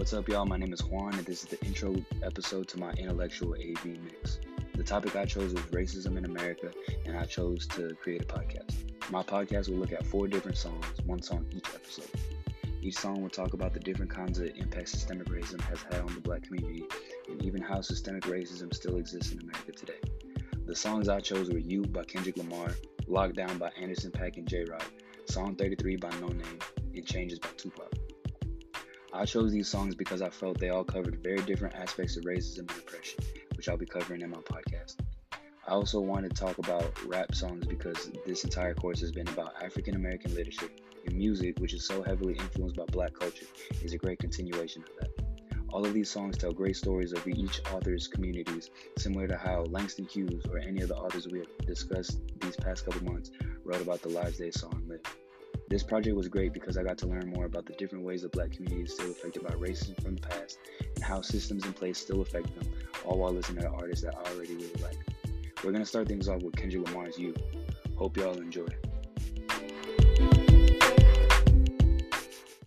What's up, y'all? My name is Juan, and this is the intro episode to my intellectual AV mix. The topic I chose was racism in America, and I chose to create a podcast. My podcast will look at four different songs, one song each episode. Each song will talk about the different kinds of impacts systemic racism has had on the black community, and even how systemic racism still exists in America today. The songs I chose were You by Kendrick Lamar, Lockdown by Anderson .Paak and Jay Rock, Song 33 by Noname, and Changes by Tupac. I chose these songs because I felt they all covered very different aspects of racism and oppression, which I'll be covering in my podcast. I also wanted to talk about rap songs because this entire course has been about African American literature, and music, which is so heavily influenced by black culture, is a great continuation of that. All of these songs tell great stories of each author's communities, similar to how Langston Hughes or any of the authors we have discussed these past couple months wrote about the lives they saw and lived. This project was great because I got to learn more about the different ways the black community is still affected by racism from the past and how systems in place still affect them, all while listening to artists that I already really like. We're going to start things off with Kendrick Lamar's You. Hope y'all enjoy.